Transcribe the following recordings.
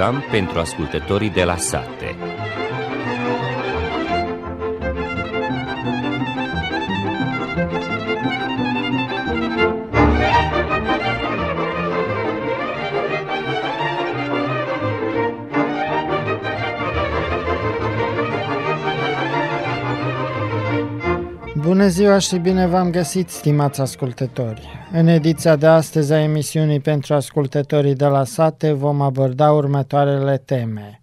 program pentru ascultătorii de la sate. Bună ziua și bine v-am găsit, stimați ascultători! În ediția de astăzi a emisiunii pentru ascultătorii de la sate vom aborda următoarele teme.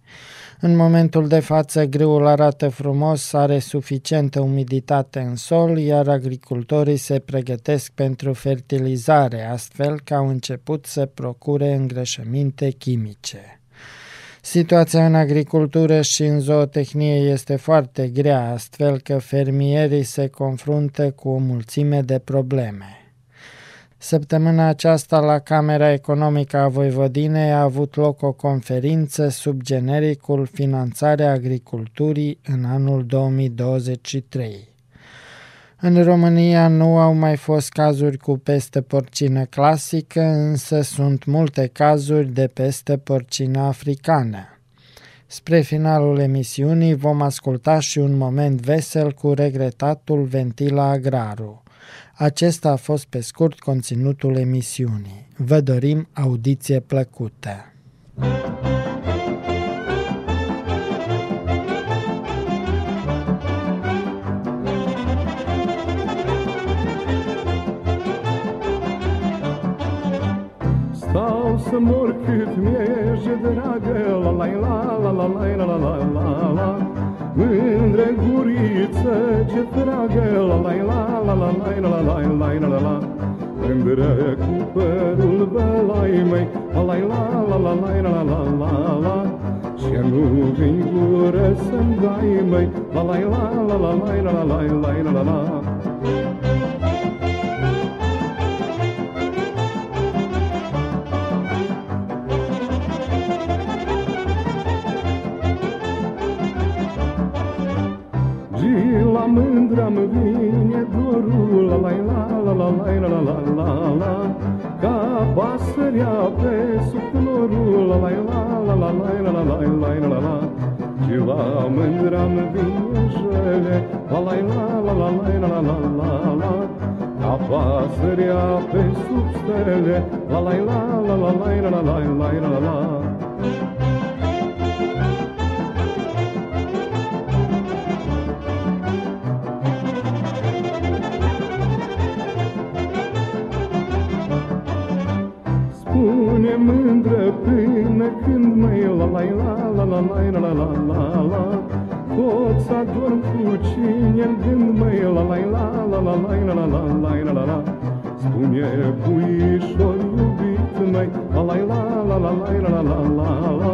În momentul de față, grâul arată frumos, are suficientă umiditate în sol, iar agricultorii se pregătesc pentru fertilizare, astfel că au început să procure îngrășăminte chimice. Situația în agricultură și în zootehnie este foarte grea, astfel că fermierii se confruntă cu o mulțime de probleme. Săptămâna aceasta la Camera Economică a Voivodinei a avut loc o conferință sub genericul Finanțarea agriculturii în anul 2023. În România nu au mai fost cazuri cu peste porcină clasică, însă sunt multe cazuri de peste porcină africană. Spre finalul emisiunii vom asculta și un moment vesel cu regretatul Ventila Agraru. Acesta a fost pe scurt conținutul emisiunii. Vă dorim audiție plăcută! să mor cât mi-e dragă La la la la la la la la la la Mândră guriță ce tragă La la la la la la la la la la la la Mândră cu părul bălai măi La la la la la la la la la la Și nu vin gură să-mi dai măi La la la la la la la la la la la mândra-mi vine dorul La la la la la la la la la Ca pasărea pe sub florul La la la la la la la la la la la Și la mândra-mi vine jele La la la la la la la la la la Ca pasărea pe sub La la la la la la la la la la la la la la la la la la la la la la Pot să adorm cu cine în gând mai la la la la la la la la la la la la Spune puișor iubit mai la la la la la la la la la la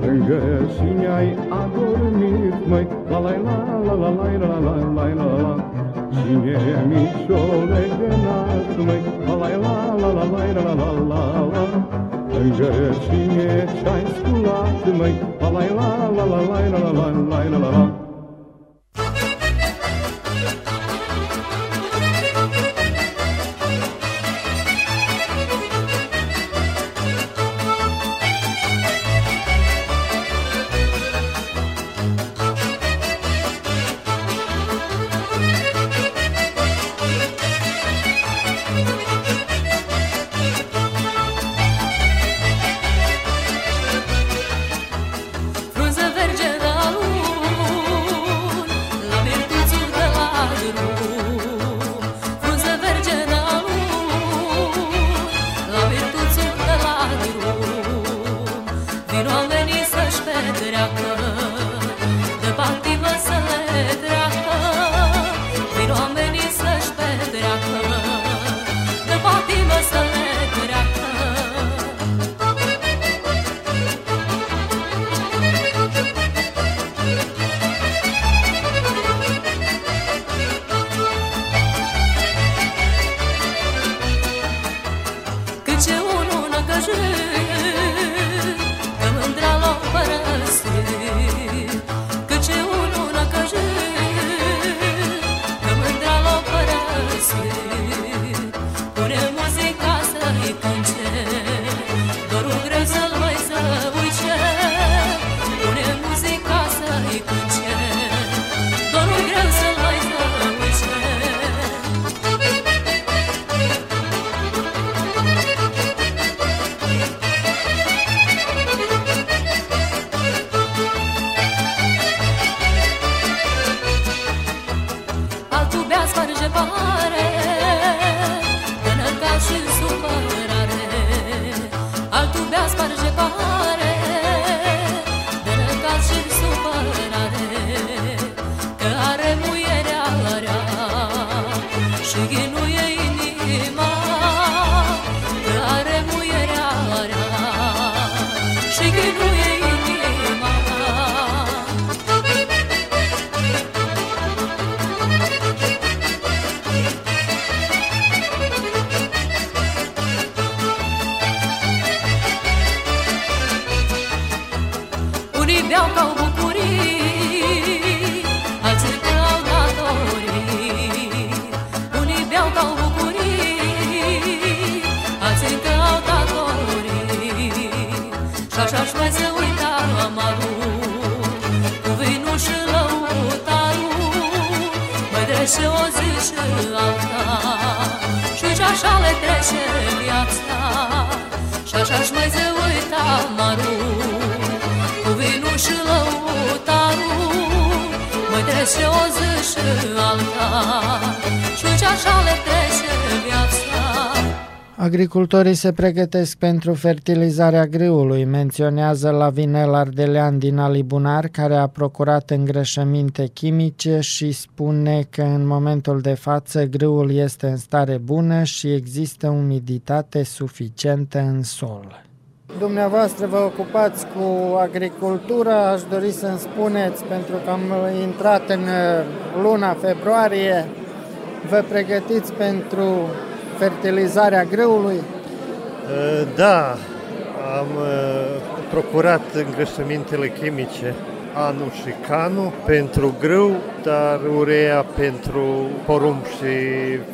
Lângă cine ai adormit mai la la la la la la la la la la la Cine mici o legănat mai la la la la la la la la la la Lângă cine ce-ai sculat, măi, la la la la la la la la la la la la graça Agricultorii se pregătesc pentru fertilizarea grâului, menționează Lavinel Ardelean din Alibunar, care a procurat îngrășăminte chimice și spune că în momentul de față grâul este în stare bună și există umiditate suficientă în sol. Dumneavoastră vă ocupați cu agricultura, aș dori să-mi spuneți, pentru că am intrat în luna februarie, vă pregătiți pentru fertilizarea grâului? Uh, da, am uh, procurat îngrășămintele chimice anul și canul pentru grâu, dar urea pentru porumb și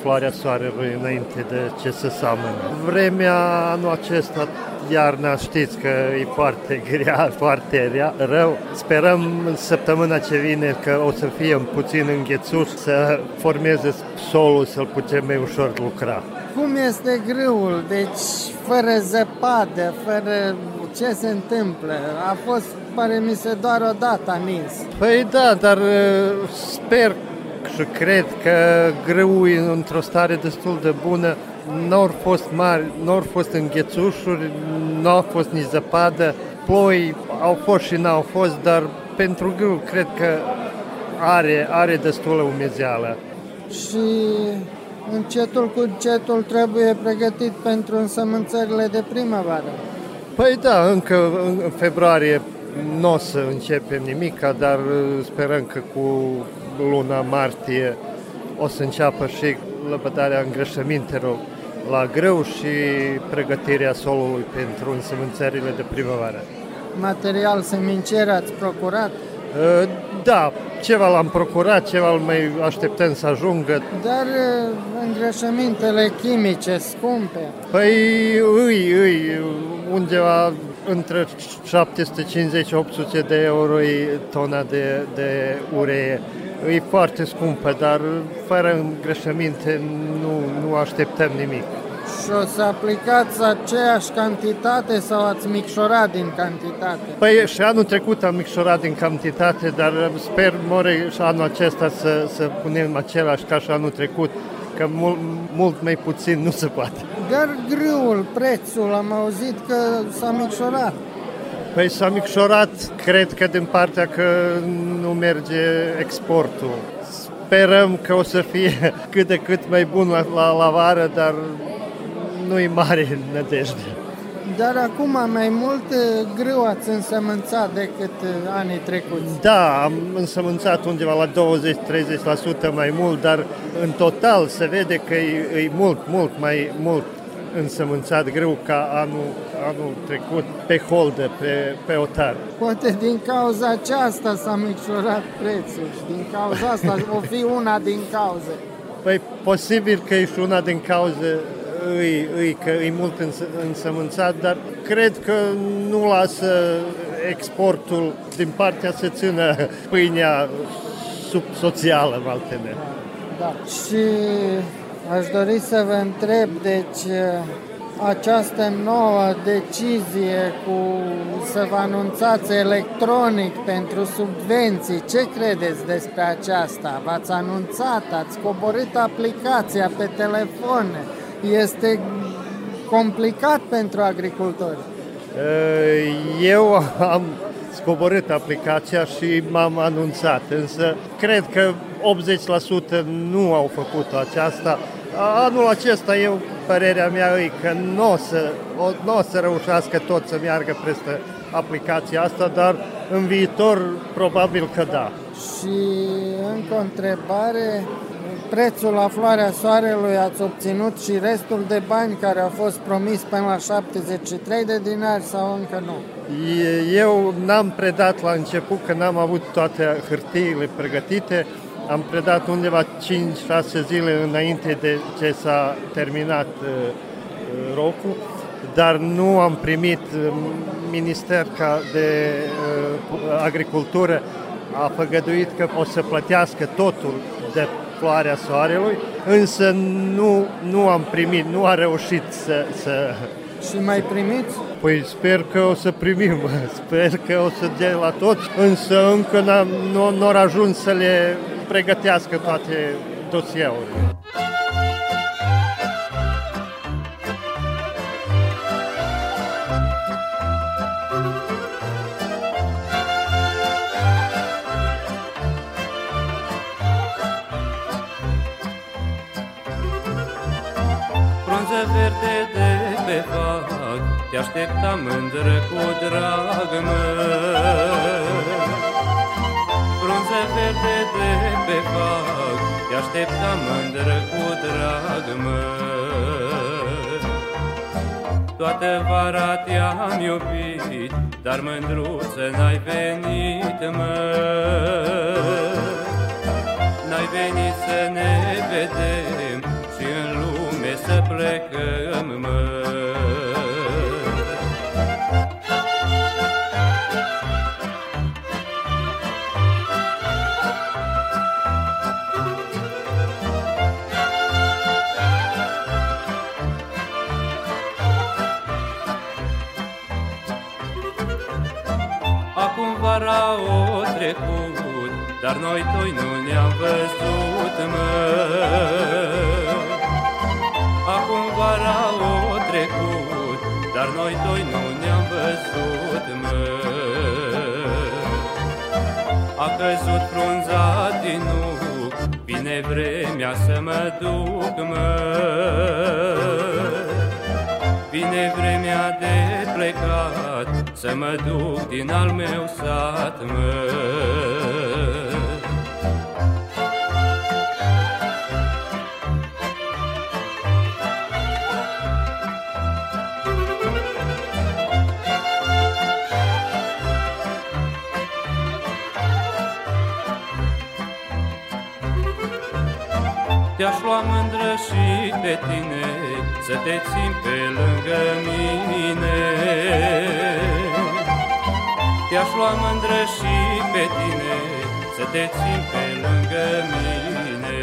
floarea soarelui înainte de ce să seamănă. Vremea anul acesta, iarna, știți că e foarte grea, foarte rea, rău. Sperăm în săptămâna ce vine că o să fie puțin înghețut, să formeze solul, să-l putem mai ușor lucra cum este grâul? Deci, fără zăpadă, fără ce se întâmplă? A fost, pare mi se, doar o dată a nins. Păi da, dar uh, sper și cred că grâul e într-o stare destul de bună. Nu au fost mari, nu au fost înghețușuri, nu au fost nici zăpadă, ploi au fost și n-au fost, dar pentru grâu cred că are, are destulă umezeală. Și încetul cu încetul trebuie pregătit pentru însămânțările de primăvară. Păi da, încă în februarie nu o să începem nimic, dar sperăm că cu luna martie o să înceapă și lăbătarea îngrășămintelor la greu și pregătirea solului pentru însămânțările de primăvară. Material semincer ați procurat? Ă, da, ceva l-am procurat, ceva îl mai așteptăm să ajungă. Dar ă, îngrășămintele chimice scumpe? Păi îi, îi, undeva între 750-800 de euro e tona de, de uree. E foarte scumpă, dar fără îngrășăminte nu, nu așteptăm nimic. Și o să aplicați aceeași cantitate sau ați micșorat din cantitate? Păi și anul trecut am micșorat din cantitate, dar sper more și anul acesta să, să punem același ca și anul trecut, că mult, mult mai puțin nu se poate. Dar grâul, prețul, am auzit că s-a micșorat. Păi s-a micșorat, cred că din partea că nu merge exportul. Sperăm că o să fie cât de cât mai bun la, la, la vară, dar nu-i mare nădejde. Dar acum mai mult uh, greu ați însămânțat decât uh, anii trecuți. Da, am însămânțat undeva la 20-30% mai mult, dar în total se vede că e, e mult, mult, mai mult însămânțat greu ca anul, anul trecut pe holde, pe, pe otar. Poate din cauza aceasta s-a micșorat prețul și din cauza asta o fi una din cauze. Păi posibil că e și una din cauze îi, îi, că e mult însămânțat, dar cred că nu lasă exportul din partea să țină pâinea sub socială, altele. Da. Și aș dori să vă întreb, deci, această nouă decizie cu să vă anunțați electronic pentru subvenții, ce credeți despre aceasta? V-ați anunțat, ați coborât aplicația pe telefon, este complicat pentru agricultori. Eu am scoborât aplicația și m-am anunțat, însă cred că 80% nu au făcut aceasta. Anul acesta, eu, părerea mea e că nu o să, n-o să reușească tot să meargă peste aplicația asta, dar în viitor probabil că da. Și încă o întrebare, prețul la floarea soarelui ați obținut și restul de bani care au fost promis până la 73 de dinari sau încă nu? Eu n-am predat la început, că n-am avut toate hârtiile pregătite. Am predat undeva 5-6 zile înainte de ce s-a terminat uh, uh rocul, dar nu am primit uh, minister ca de uh, agricultură a făgăduit că o să plătească totul de floarea soarelui, însă nu, nu am primit, nu a reușit să, să... Și mai primiți? Păi sper că o să primim, sper că o să dea la toți, însă încă n-am, nu, nu au ajuns să le pregătească toate dosierurile. Frunză verde de pe fac, te așteptam mândră cu drag măi. Frunză verde de pe fac, te așteptam mândră cu drag măi. Toată vara te-am iubit, dar mândruță n-ai venit, măi. N-ai venit să ne vedem și în lume să plecăm, măi. Acum vara o trecut, dar noi doi nu ne-am văzut, mă. Acum vara o trecut, dar noi doi nu ne-am văzut, mă. A căzut frunza din nuc, vine vremea să mă duc, mă. Vine vremea de plecat Să mă duc din al meu sat, mă Te-aș lua mândră și pe tine Să te țin pe lângă mine. Te-aș lua mândră și pe tine Să te țin pe lângă mine.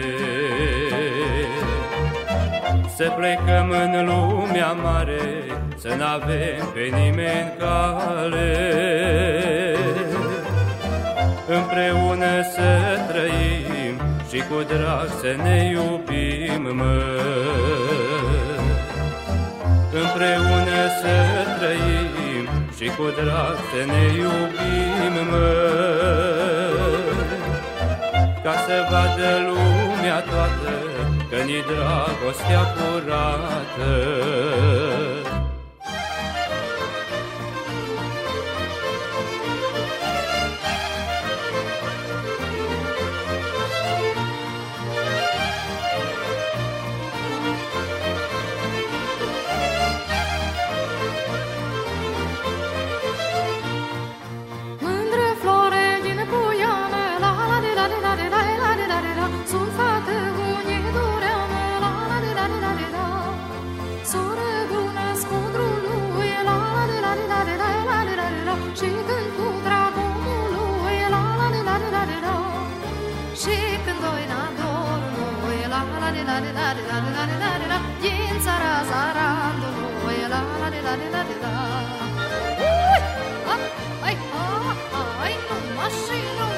Să plecăm în lumea mare Să n-avem pe nimeni cale Împreună să trăim și cu drag să ne iubim, mă. Împreună să trăim și cu drag să ne iubim, mă. Ca să vadă lumea toată că ni dragostea curată. La la de la de la de la de la de la de la Din țara zarandului, la la de la de la de la Ui! Ah, Ai, ah, ai, numai și numai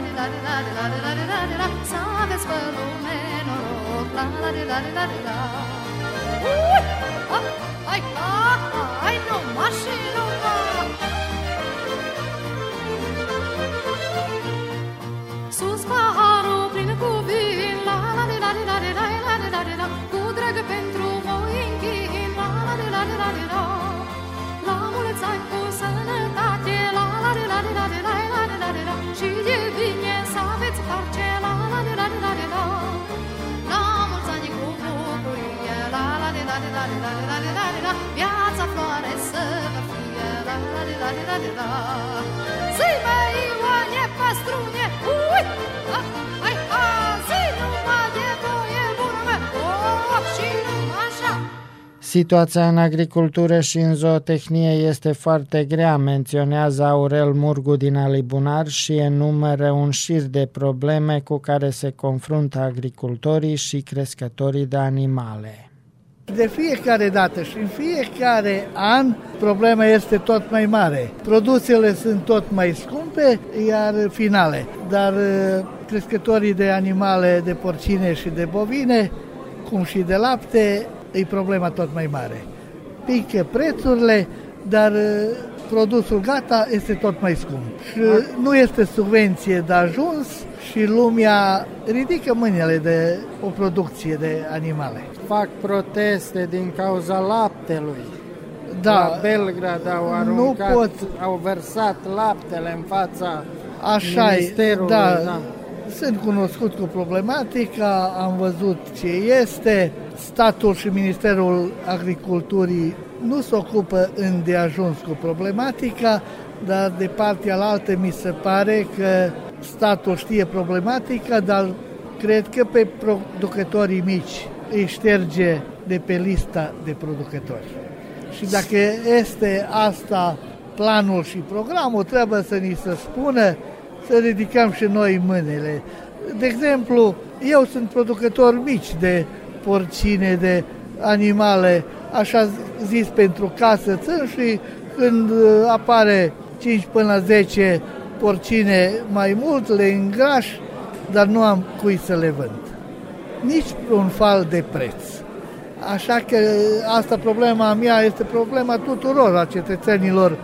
joc, la la de la de la de la de la de la de la Să aveți pe lume noroc, la la Viața floare să vă fie la la la la la la Zi mai Ioane Pastrune, ui! Ah, Hai, azi numai de voie bună mea, oh, și numai așa Situația în agricultură și în zootehnie este foarte grea, menționează Aurel Murgu din Alibunar și enumeră un șir de probleme cu care se confruntă agricultorii și crescătorii de animale. De fiecare dată și în fiecare an problema este tot mai mare. Produsele sunt tot mai scumpe, iar finale. Dar uh, crescătorii de animale, de porcine și de bovine, cum și de lapte, e problema tot mai mare. Pică prețurile, dar uh, produsul gata este tot mai scump. Și nu este subvenție de ajuns și lumea ridică mâinile de o producție de animale. Fac proteste din cauza laptelui. Da, La Belgrad au nu aruncat, pot. au versat laptele în fața Așa e, ministerului. da, sunt cunoscut cu problematica, am văzut ce este. Statul și Ministerul Agriculturii nu se ocupă îndeajuns cu problematica, dar de partea alaltă mi se pare că statul știe problematica, dar cred că pe producătorii mici îi șterge de pe lista de producători. Și dacă este asta planul și programul, trebuie să ni se spună să ridicăm și noi mâinile. De exemplu, eu sunt producător mici de porcine, de animale, așa zis pentru casă, țin și când uh, apare 5 până la 10 porcine mai mult, le îngraș, dar nu am cui să le vând. Nici un fal de preț. Așa că asta problema mea este problema tuturor a cetățenilor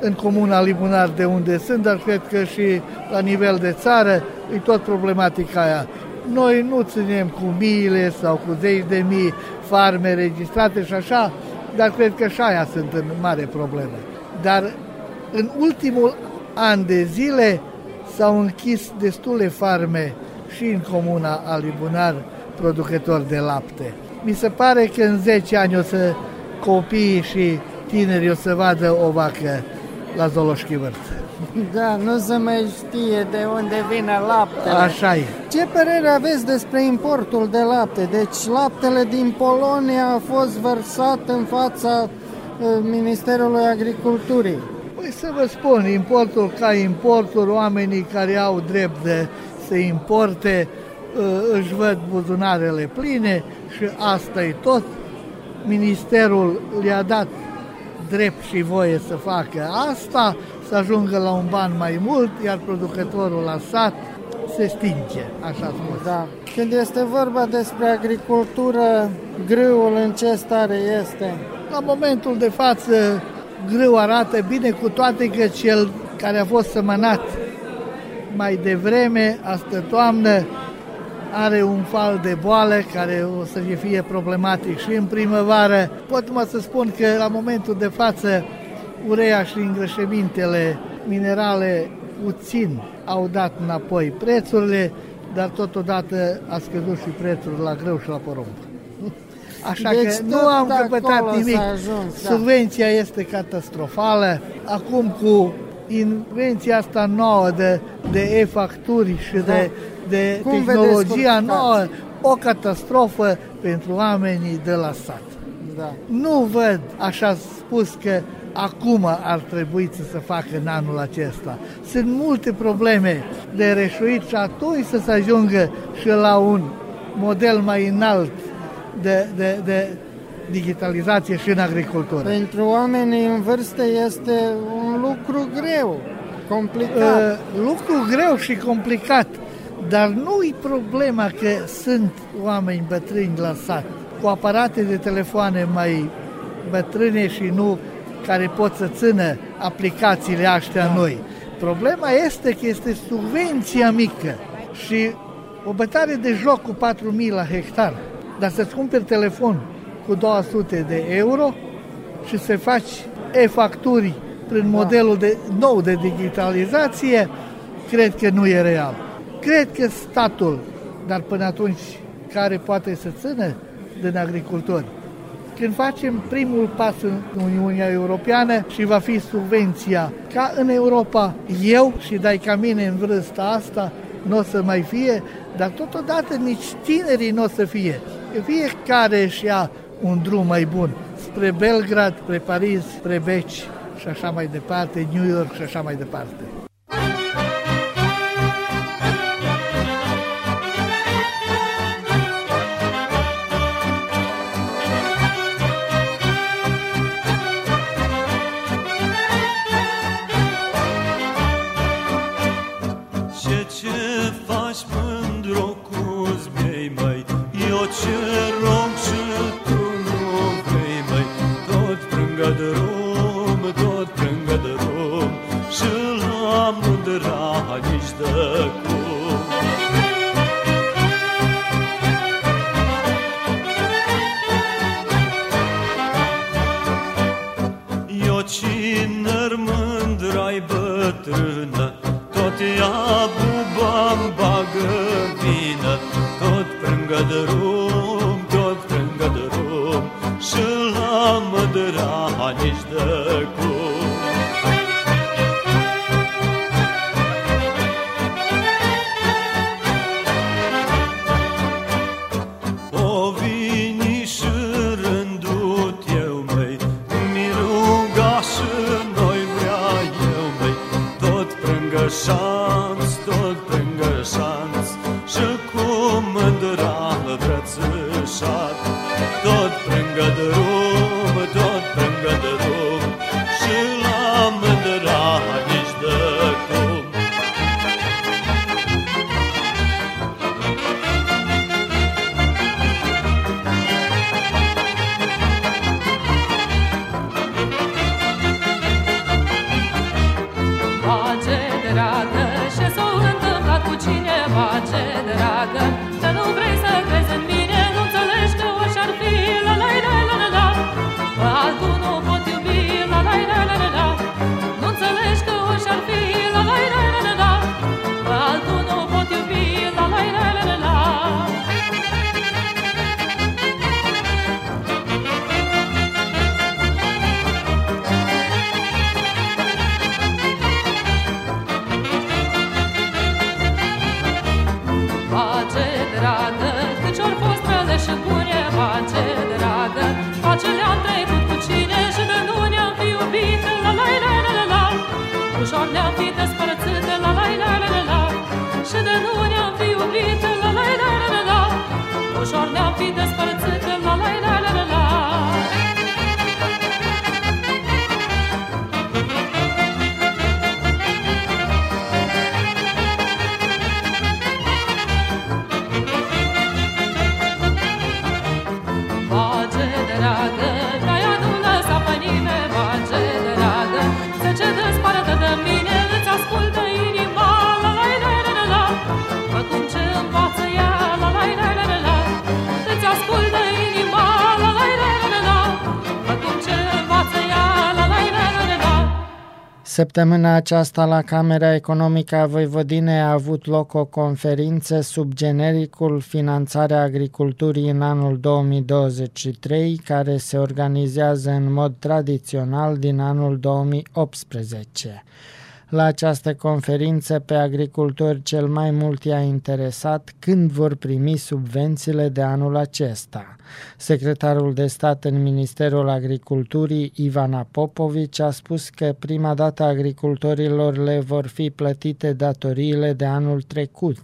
în comuna Libunar de unde sunt, dar cred că și la nivel de țară e tot problematica aia. Noi nu ținem cu miile sau cu zeci de mii farme registrate și așa, dar cred că și aia sunt în mare problemă. Dar în ultimul an de zile s-au închis destule farme și în comuna Alibunar producători de lapte. Mi se pare că în 10 ani o să copiii și tinerii o să vadă o vacă la Zoloșchi Vârt. Da, nu se mai știe de unde vine laptele. Așa e. Ce părere aveți despre importul de lapte? Deci laptele din Polonia a fost versat în fața uh, Ministerului Agriculturii. Păi să vă spun, importul ca importul, oamenii care au drept de să importe uh, își văd buzunarele pline și asta e tot. Ministerul le-a dat drept și voie să facă asta, să ajungă la un ban mai mult, iar producătorul la sat se stinge, așa spus. Da. Când este vorba despre agricultură, grâul în ce stare este? La momentul de față, grâu arată bine, cu toate că cel care a fost sămănat mai devreme, astă toamnă, are un fal de boală care o să fie problematic și în primăvară. Pot mă să spun că la momentul de față urea și îngrășămintele minerale puțin au dat înapoi prețurile, dar totodată a scăzut și prețul la greu și la porumb. Așa Deci că nu tot am acolo căpătat nimic. s-a ajuns, da. Subvenția este catastrofală. Acum cu invenția asta nouă de, de e-facturi și de, de Da. Cum tehnologia vedeți nouă, o catastrofă pentru oamenii de la sat. Da. Nu văd, așa spus, că acum ar trebui să se facă în anul acesta. Sunt multe probleme de reșuit și atunci să se ajungă și la un model mai înalt de, de, de digitalizație și în agricultură. Pentru oamenii în vârstă este un lucru greu, complicat. Uh, lucru greu și complicat, dar nu e problema că sunt oameni bătrâni la sat cu aparate de telefoane mai bătrâne și nu care pot să țină aplicațiile aștia noi. Problema este că este subvenția mică și o bătare de joc cu 4.000 la hectar, dar să-ți cumperi telefon cu 200 de euro și să faci e-facturi prin modelul de, nou de digitalizație, cred că nu e real. Cred că statul, dar până atunci care poate să țină din agricultori, când facem primul pas în Uniunea Europeană și va fi subvenția ca în Europa, eu și dai ca mine în vârsta asta, nu o să mai fie, dar totodată nici tinerii nu o să fie. Fiecare își ia un drum mai bun spre Belgrad, spre Paris, spre Beci și așa mai departe, New York și așa mai departe. nici de cum Eu cine mândrai bătrână Tot ea bubam bagă vină Tot prângă de rum, tot prângă de rum Și la mădra nici de puertas para Săptămâna aceasta la Camera Economică a Voivodinei a avut loc o conferință sub genericul Finanțarea agriculturii în anul 2023, care se organizează în mod tradițional din anul 2018. La această conferință pe agricultori cel mai mult i-a interesat când vor primi subvențiile de anul acesta. Secretarul de stat în Ministerul Agriculturii, Ivana Popovici, a spus că prima dată agricultorilor le vor fi plătite datoriile de anul trecut.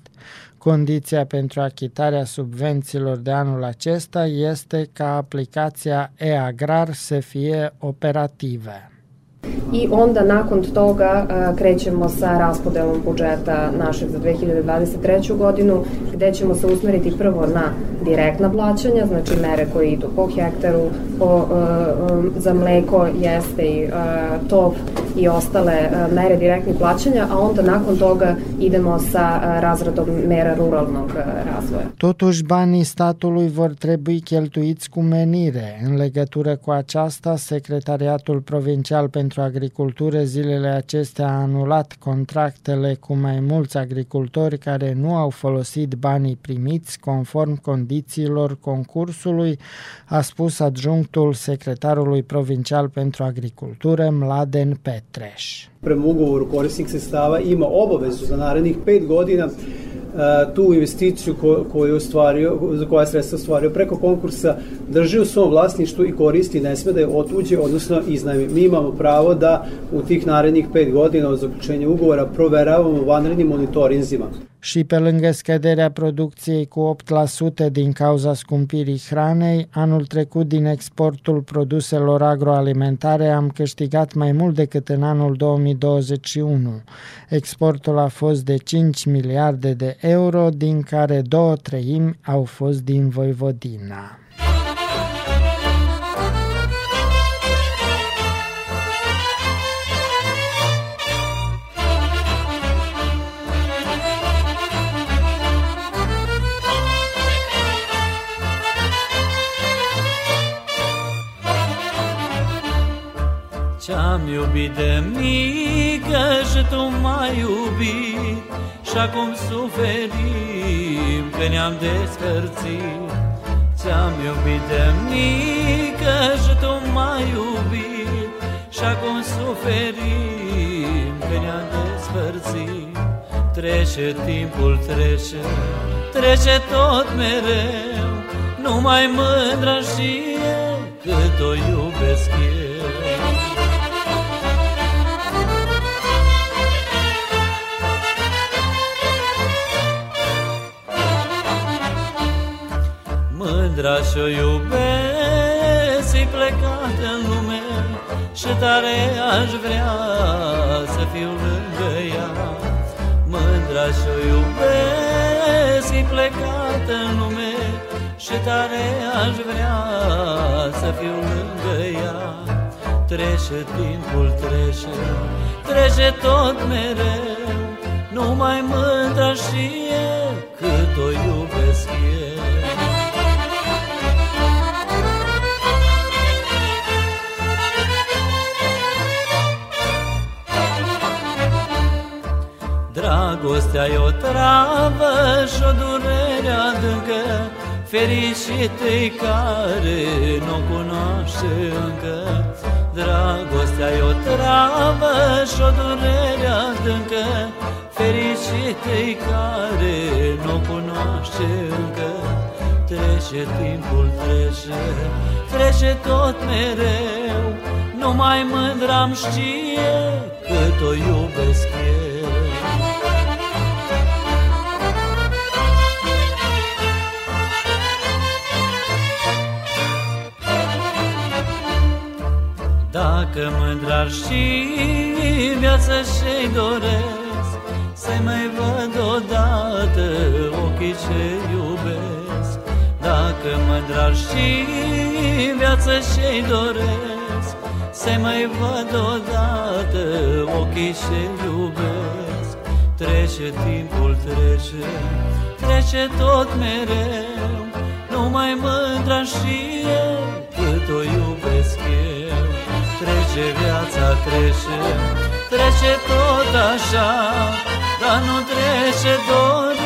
Condiția pentru achitarea subvențiilor de anul acesta este ca aplicația e-agrar să fie operativă. I onda nakon toga krećemo sa raspodelom budžeta našeg za 2023. godinu gde ćemo se usmeriti prvo na direktna plaćanja, znači mere koje idu po hektaru, po, za mleko jeste i tov i ostale e, mere direktnih plaćanja, a onda nakon toga idemo sa e, razradom mera ruralnog e, razvoja. Totuși, banii statului vor trebui cheltuiți cu menire. În legătură cu aceasta, Secretariatul Provincial pentru Agricultură zilele acestea a anulat contractele cu mai mulți agricultori care nu au folosit banii primiți conform condițiilor concursului, a spus adjunctul secretarului provincial pentru agricultură Mladen Petreș. Prema ugovoru korisnik sredstava ima obavezu za narednih pet godina e, tu investiciju koju je ostvario, za koja je sredstva ostvario preko konkursa drži u svom vlasništvu i koristi, ne sme da je otuđe, odnosno iznajmi. Mi imamo pravo da u tih narednih pet godina od zaključenja ugovora proveravamo vanrednim monitorinzima. Și pe lângă scăderea producției cu 8% din cauza scumpirii hranei, anul trecut din exportul produselor agroalimentare am câștigat mai mult decât în anul 2021. Exportul a fost de 5 miliarde de euro, din care două treimi au fost din Voivodina. Ce-am iubit de mică și tu m-ai iubit. Și acum suferim că ne-am despărțit. Ce-am iubit de mică și tu m-ai iubit. Și acum suferim că ne-am despărțit. Trece timpul, trece, trece tot mereu. Numai mândra și eu cât o iubesc eu mândra și-o iubesc E plecat în lume. Și tare aș vrea Să fiu lângă ea. Mândra și-o iubesc E plecat în lume. Și tare aș vrea Să fiu lângă ea. Trece timpul, trece Trece tot mereu. Numai mândra și eu Cât o iubesc Dragostea e o travă și o durere adâncă Fericitei care nu cunoaște încă. Dragostea e o travă și o durere adâncă Fericitei care nu cunoaște încă. Trece timpul, trece, trece tot mereu Numai mândram știe cât o iubesc eu Dacă mândrar și viață și doresc Să-i mai văd odată ochii ce iubesc. Dacă mândrar și viață și doresc Să-i mai văd odată ochii ce iubesc. Trece timpul, trece, trece tot mereu Numai mândra și eu cât o iubesc eu Trece viața, trece, trece tot așa Dar nu trece dorul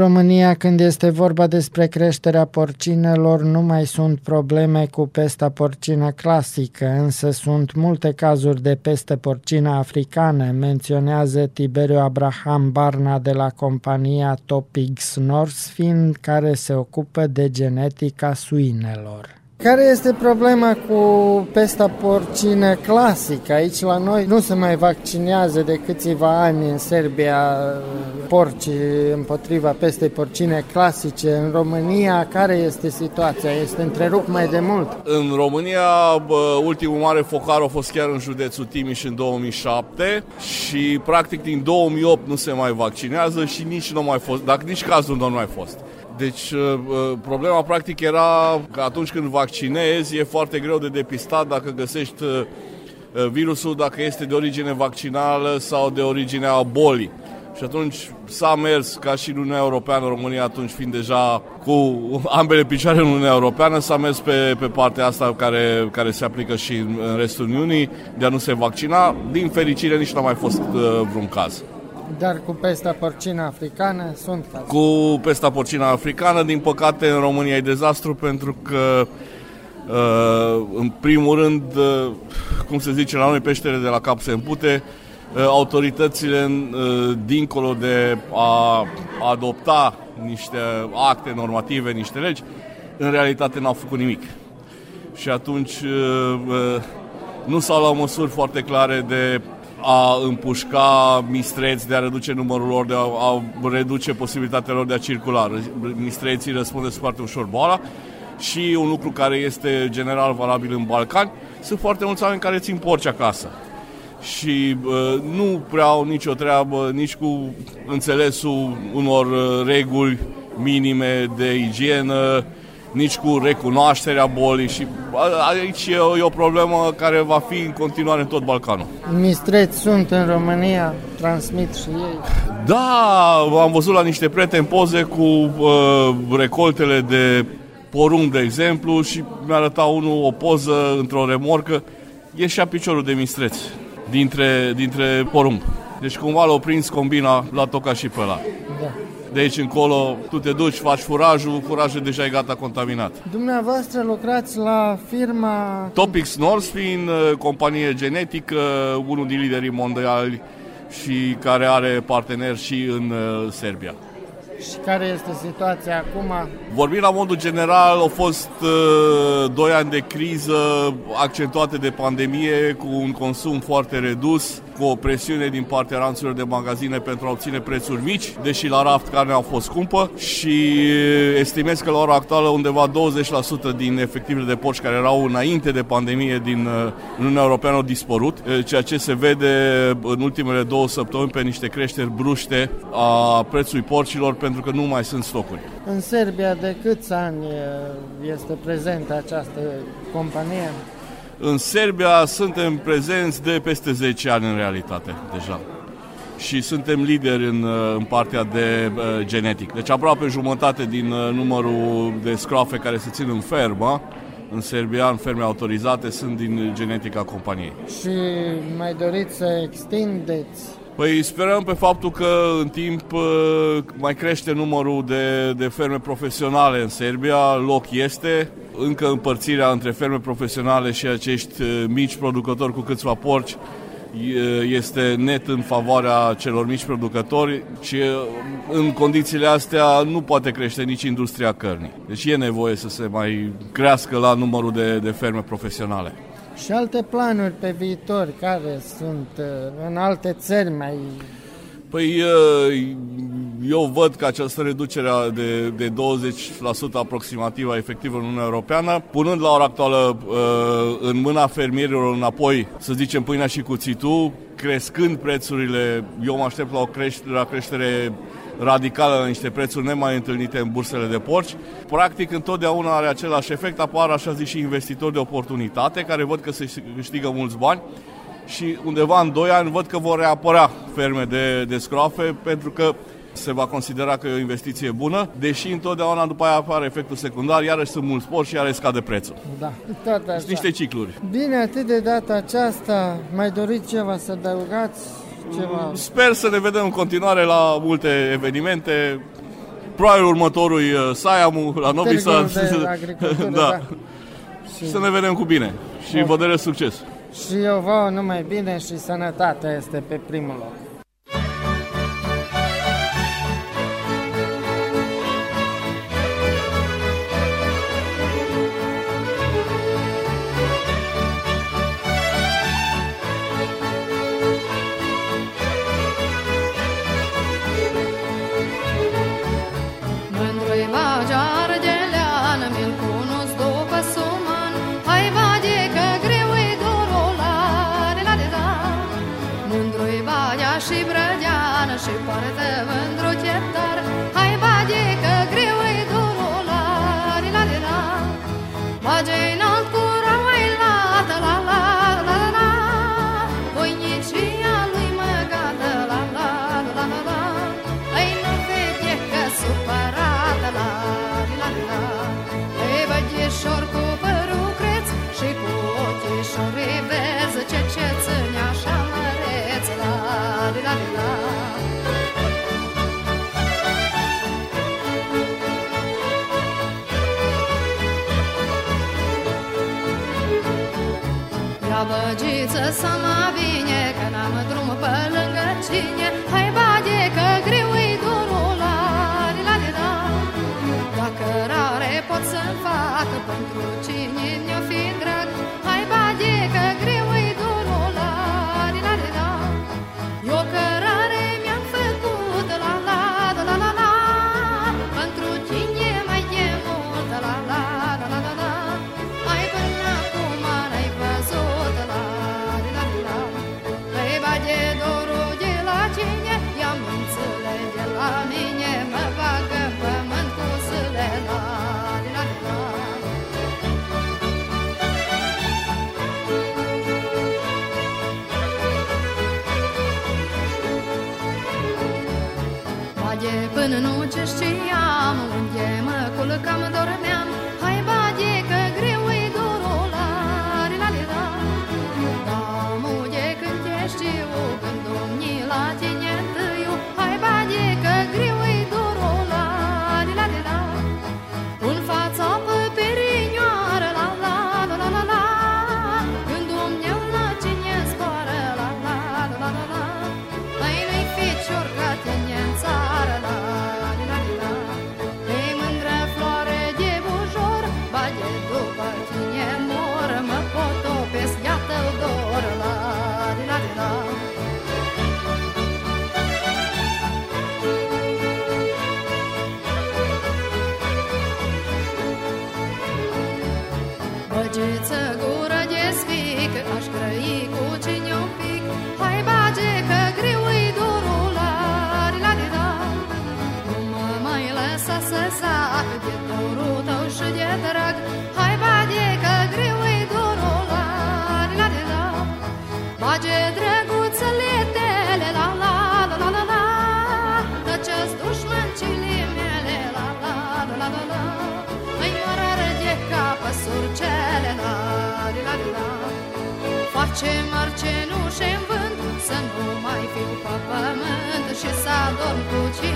România, când este vorba despre creșterea porcinelor, nu mai sunt probleme cu pesta porcină clasică, însă sunt multe cazuri de peste porcină africană, menționează Tiberiu Abraham Barna de la compania Topigs Northfin, care se ocupă de genetica suinelor. Care este problema cu pesta porcină clasică? Aici la noi nu se mai vaccinează de câțiva ani în Serbia porci împotriva pestei porcine clasice. În România, care este situația? Este întrerupt mai de mult? În România, bă, ultimul mare focar a fost chiar în județul Timiș în 2007 și practic din 2008 nu se mai vaccinează și nici nu mai fost, dacă nici cazul nu mai fost. Deci uh, uh, problema practic era că atunci când vaccinezi e foarte greu de depistat dacă găsești uh, virusul dacă este de origine vaccinală sau de origine a bolii. Și atunci s-a mers, ca și în Uniunea Europeană, România atunci fiind deja cu ambele picioare în Uniunea Europeană, s-a mers pe, pe partea asta care, care se aplică și în, în restul Uniunii, de a nu se vaccina. Din fericire nici nu a mai fost uh, vreun caz. Dar cu pesta porcină africană sunt cazuri. Cu pesta porcină africană, din păcate, în România e dezastru pentru că uh, în primul rând, uh, cum se zice la noi, peștele de la cap se împute, uh, autoritățile, dincolo de a adopta niște acte normative, niște legi, în realitate n-au făcut nimic. Și atunci nu s-au luat măsuri foarte clare de a împușca mistreți, de a reduce numărul lor, de a, a reduce posibilitatea lor de a circula. Mistreții răspunde foarte ușor boala și un lucru care este general valabil în Balcani, sunt foarte mulți oameni care țin porci acasă și uh, nu prea au nicio treabă nici cu înțelesul unor uh, reguli minime de igienă, nici cu recunoașterea bolii și aici e o, e o problemă care va fi în continuare în tot Balcanul. Mistreți sunt în România, transmit și ei. Da, am văzut la niște prieteni poze cu uh, recoltele de porumb, de exemplu, și mi-a arătat unul o poză într-o remorcă, ieșea piciorul de mistreț dintre, dintre porumb. Deci cumva l-au prins combina, l-a tocat și pe ăla. Da de aici încolo tu te duci, faci furajul, furajul deja e gata contaminat. Dumneavoastră lucrați la firma... Topics Northfin, uh, companie genetică, unul din liderii mondiali și care are parteneri și în uh, Serbia. Și care este situația acum? Vorbim la modul general, au fost uh, doi ani de criză accentuate de pandemie, cu un consum foarte redus, cu o presiune din partea ranțurilor de magazine pentru a obține prețuri mici, deși la raft carnea a fost scumpă și estimez că la ora actuală undeva 20% din efectivele de porci care erau înainte de pandemie din uh, Uniunea Europeană au dispărut, uh, ceea ce se vede în ultimele două săptămâni pe niște creșteri bruște a prețului porcilor pentru că nu mai sunt stocuri. În Serbia de câți ani este prezentă această companie? În Serbia suntem prezenți de peste 10 ani în realitate deja și suntem lideri în, în partea de uh, genetic. Deci aproape jumătate din uh, numărul de scroafe care se țin în fermă, în Serbia, în ferme autorizate, sunt din genetica companiei. Și mai doriți să extindeți Păi sperăm pe faptul că în timp uh, mai crește numărul de, de ferme profesionale în Serbia, loc este, încă împărțirea între ferme profesionale și acești uh, mici producători cu câțiva porci este net în favoarea celor mici producători și uh, în condițiile astea nu poate crește nici industria cărnii. Deci e nevoie să se mai crească la numărul de, de ferme profesionale. Și alte planuri pe viitor, care sunt uh, în alte țări mai... Păi uh, eu văd că această reducere de, de 20% aproximativ a efectivă în Uniunea Europeană, punând la ora actuală uh, în mâna fermierilor înapoi, să zicem, pâinea și cuțitul, crescând prețurile, eu mă aștept la o creștere, la creștere radicală la niște prețuri nemai întâlnite în bursele de porci. Practic, întotdeauna are același efect, apar așa zis și investitori de oportunitate care văd că se câștigă mulți bani și undeva în 2 ani văd că vor reapărea ferme de, de scroafe pentru că se va considera că e o investiție bună, deși întotdeauna după aia apare efectul secundar, iarăși sunt mulți spor și iarăși scade prețul. Da, tot așa. Sunt niște cicluri. Bine, atât de data aceasta, mai doriți ceva să adăugați? ceva. Sper să ne vedem în continuare la multe evenimente. Probabil următorul uh, Saiamu la Novi Sad. da. da. da. Și... Să ne vedem cu bine și okay. vă doresc succes. Și eu vă numai bine și sănătatea este pe primul loc. nu ce știam Unde mă culcam, dormeam. de drag Hai bade greu e dorul la la la la Bage drăguțele tele la la la la la la. Tăceți dușmâncile mele la la la la la la. Îi de capă la la la la Face marcenușe în vânt să nu mai fiu pe pământ Și să adorm cu cine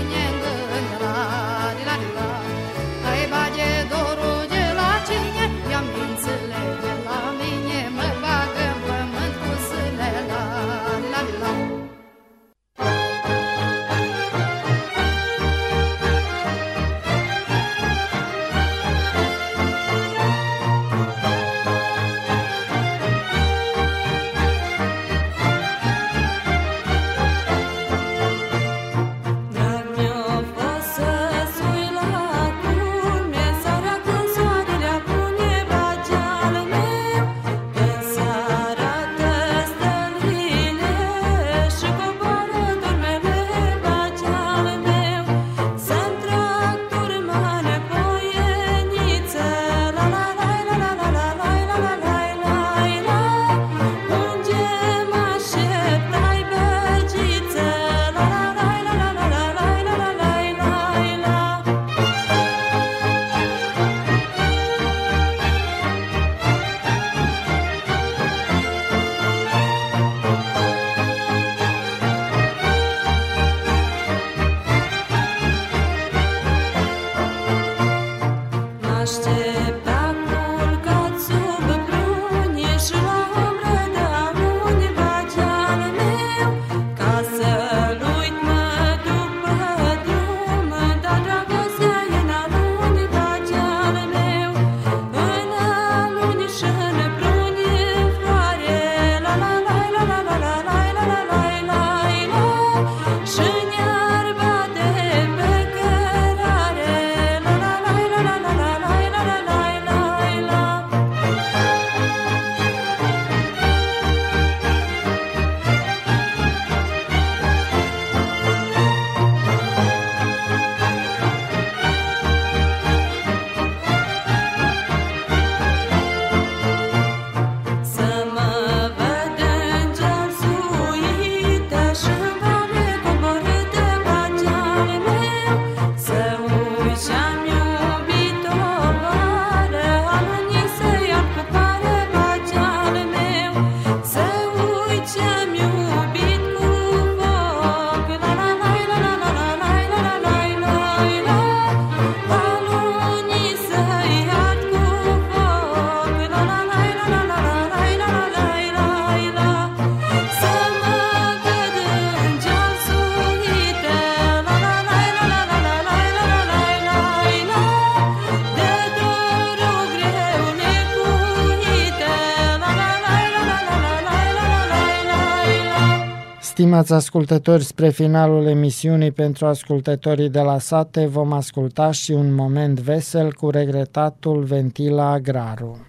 Stimați ascultători, spre finalul emisiunii pentru ascultătorii de la sate vom asculta și un moment vesel cu regretatul Ventila Agraru.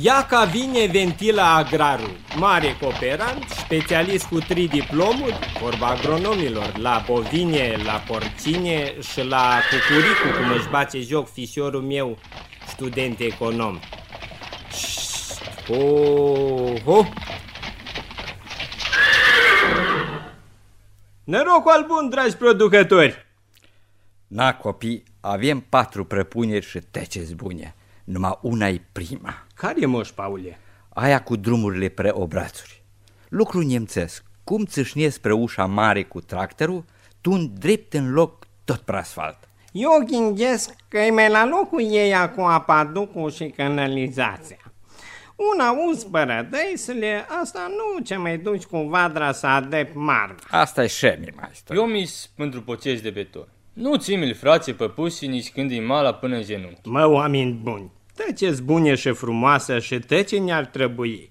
Iaca vine Ventila Agraru, mare cooperant, specialist cu trei diplomuri, vorba agronomilor, la bovine, la porcine și la cucuricu, cum își bate joc fișorul meu, student econom. Oh, oh. Noroc al bun, dragi producători! Na, copii, avem patru prăpuneri și teceți bune. Numai una e prima. Care, moș, Paule? Aia cu drumurile pre obrațuri. Lucru nemțesc. Cum țâșnesc spre ușa mare cu tractorul, tu drept în loc tot pe asfalt. Eu gândesc că e mai la locul ei cu apaducul și canalizația. Una uz părădăisele, asta nu ce mai duci cu vadra să adep marmă. Asta e șemi, maestru. Eu mis pentru poceți de beton. Nu țimi-l frație pe pusi nici când e mala până în genunchi. Mă, oameni buni, tăceți bune și frumoasă și tăce ne-ar trebui.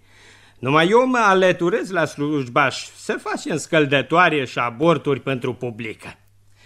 Numai eu mă alăturez la slujbaș să facem scăldătoare și aborturi pentru publică.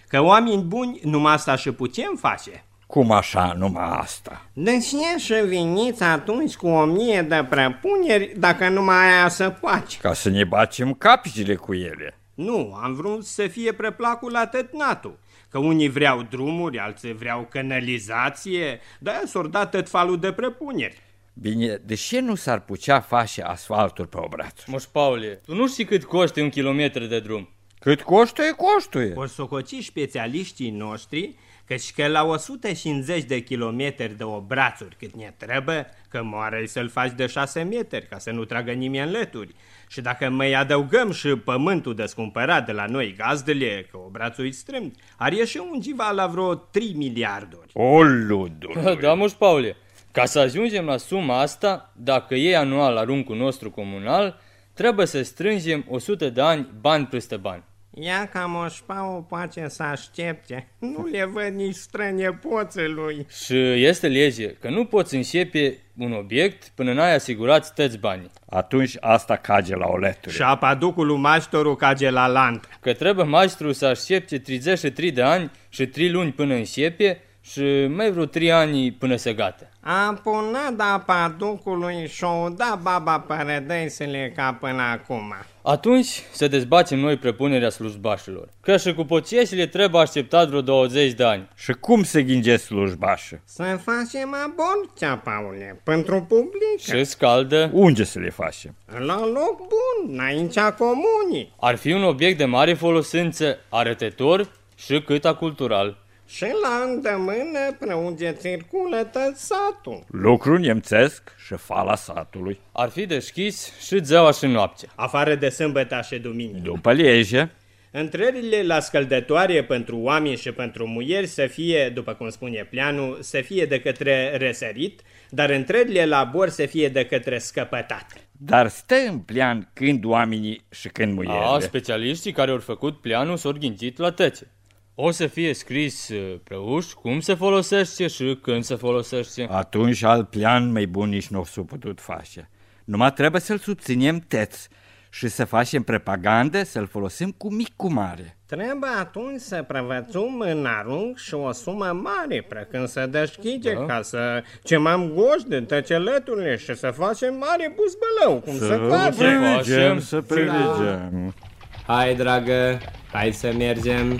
Că oameni buni, numai asta și putem face. Cum așa, numai asta? De ce și veniți atunci cu o mie de prepuneri dacă numai aia să poate? Ca să ne bacem capicile cu ele. Nu, am vrut să fie preplacul atâtnatul. Că unii vreau drumuri, alții vreau canalizație, de-aia s-or dat tot falul de prepuneri. Bine, de ce nu s-ar putea face asfalturi pe obrațuri? Moș Paule, tu nu știi cât costă un kilometru de drum. Cât costuie, costuie. Or sococi specialiștii noștri căci că la 150 de kilometri de obrațuri cât ne trebuie, că moare să-l faci de 6 metri, ca să nu tragă nimeni în lături. Și dacă mai adăugăm și pământul descumpărat de la noi gazdele, că obrațul e strâmt, ar ieși undeva la vreo 3 miliarduri. O, ludul! Da, moș Paule, ca să ajungem la suma asta, dacă e anual aruncul nostru comunal, trebuie să strângem 100 de ani bani peste bani. Ia ca moșpau poate să aștepte. Nu le văd nici strănepoții lui. Și este lege că nu poți începe un obiect până n-ai asigurat tăți banii. Atunci asta cage la oleturi. Și apaducul lui maștorul cage la lant. Că trebuie maestru să aștepte 33 de ani și 3 luni până începe și mai vreo 3 ani până se gata. A punat apaducului și o da baba părădăisele ca până acum. Atunci să dezbatem noi prepunerea slujbașilor. Că și cu poțiesile trebuie așteptat vreo 20 de ani. Și cum se ghinge slujbașă? Să facem aborția, Paule, pentru public. Și scaldă. Unde să le facem? La loc bun, înaintea comunii. Ar fi un obiect de mare folosință, arătător și câta cultural. Și la îndemână până unde circulă tot satul. Lucru nemțesc și fala satului. Ar fi deschis și zeaua și noaptea. Afară de sâmbătă și duminică. După lege. Întrările la scăldătoare pentru oameni și pentru muieri să fie, după cum spune planul, să fie de către răsărit, dar întrările la bor să fie de către scăpătat. Dar stă în plan când oamenii și când muierile. A, specialiștii care au făcut planul s-au gândit la tăce. O să fie scris pe uș cum se folosește și când se folosește. Atunci alt plan mai bun nici nu s-a putut face. Numai trebuie să-l subținem teț și să facem propagandă, să-l folosim cu mic cu mare. Trebuie atunci să prevățum în arunc și o sumă mare, precând să deschide, da. ca să cemăm goș de tăcelăturile și să facem mare buzbălău, cum să se face. prelegem, să prelegem. Hai, dragă, hai să mergem.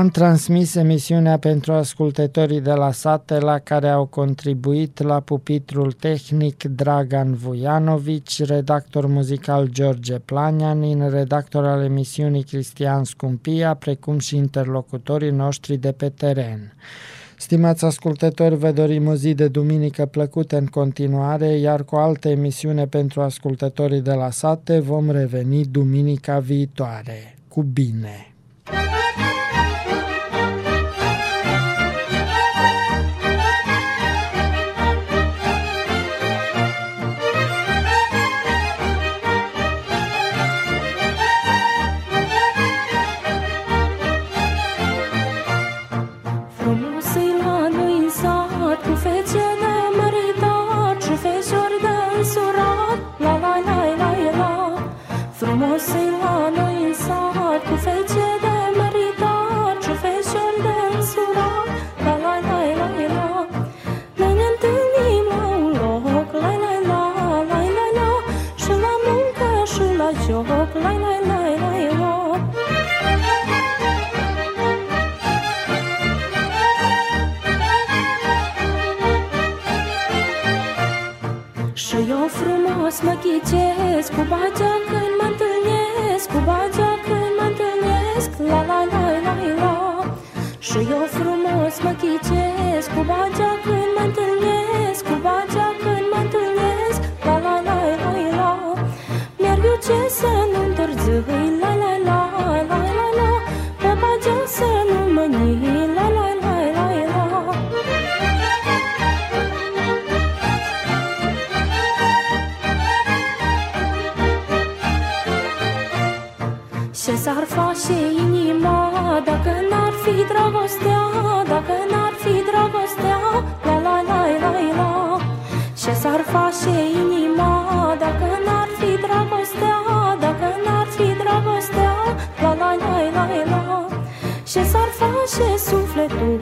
Am transmis emisiunea pentru ascultătorii de la sate la care au contribuit la pupitrul tehnic Dragan Vujanovici, redactor muzical George Planianin, redactor al emisiunii Cristian Scumpia, precum și interlocutorii noștri de pe teren. Stimați ascultători, vă dorim o zi de duminică plăcută în continuare, iar cu alte emisiune pentru ascultătorii de la sate vom reveni duminica viitoare. Cu bine! tu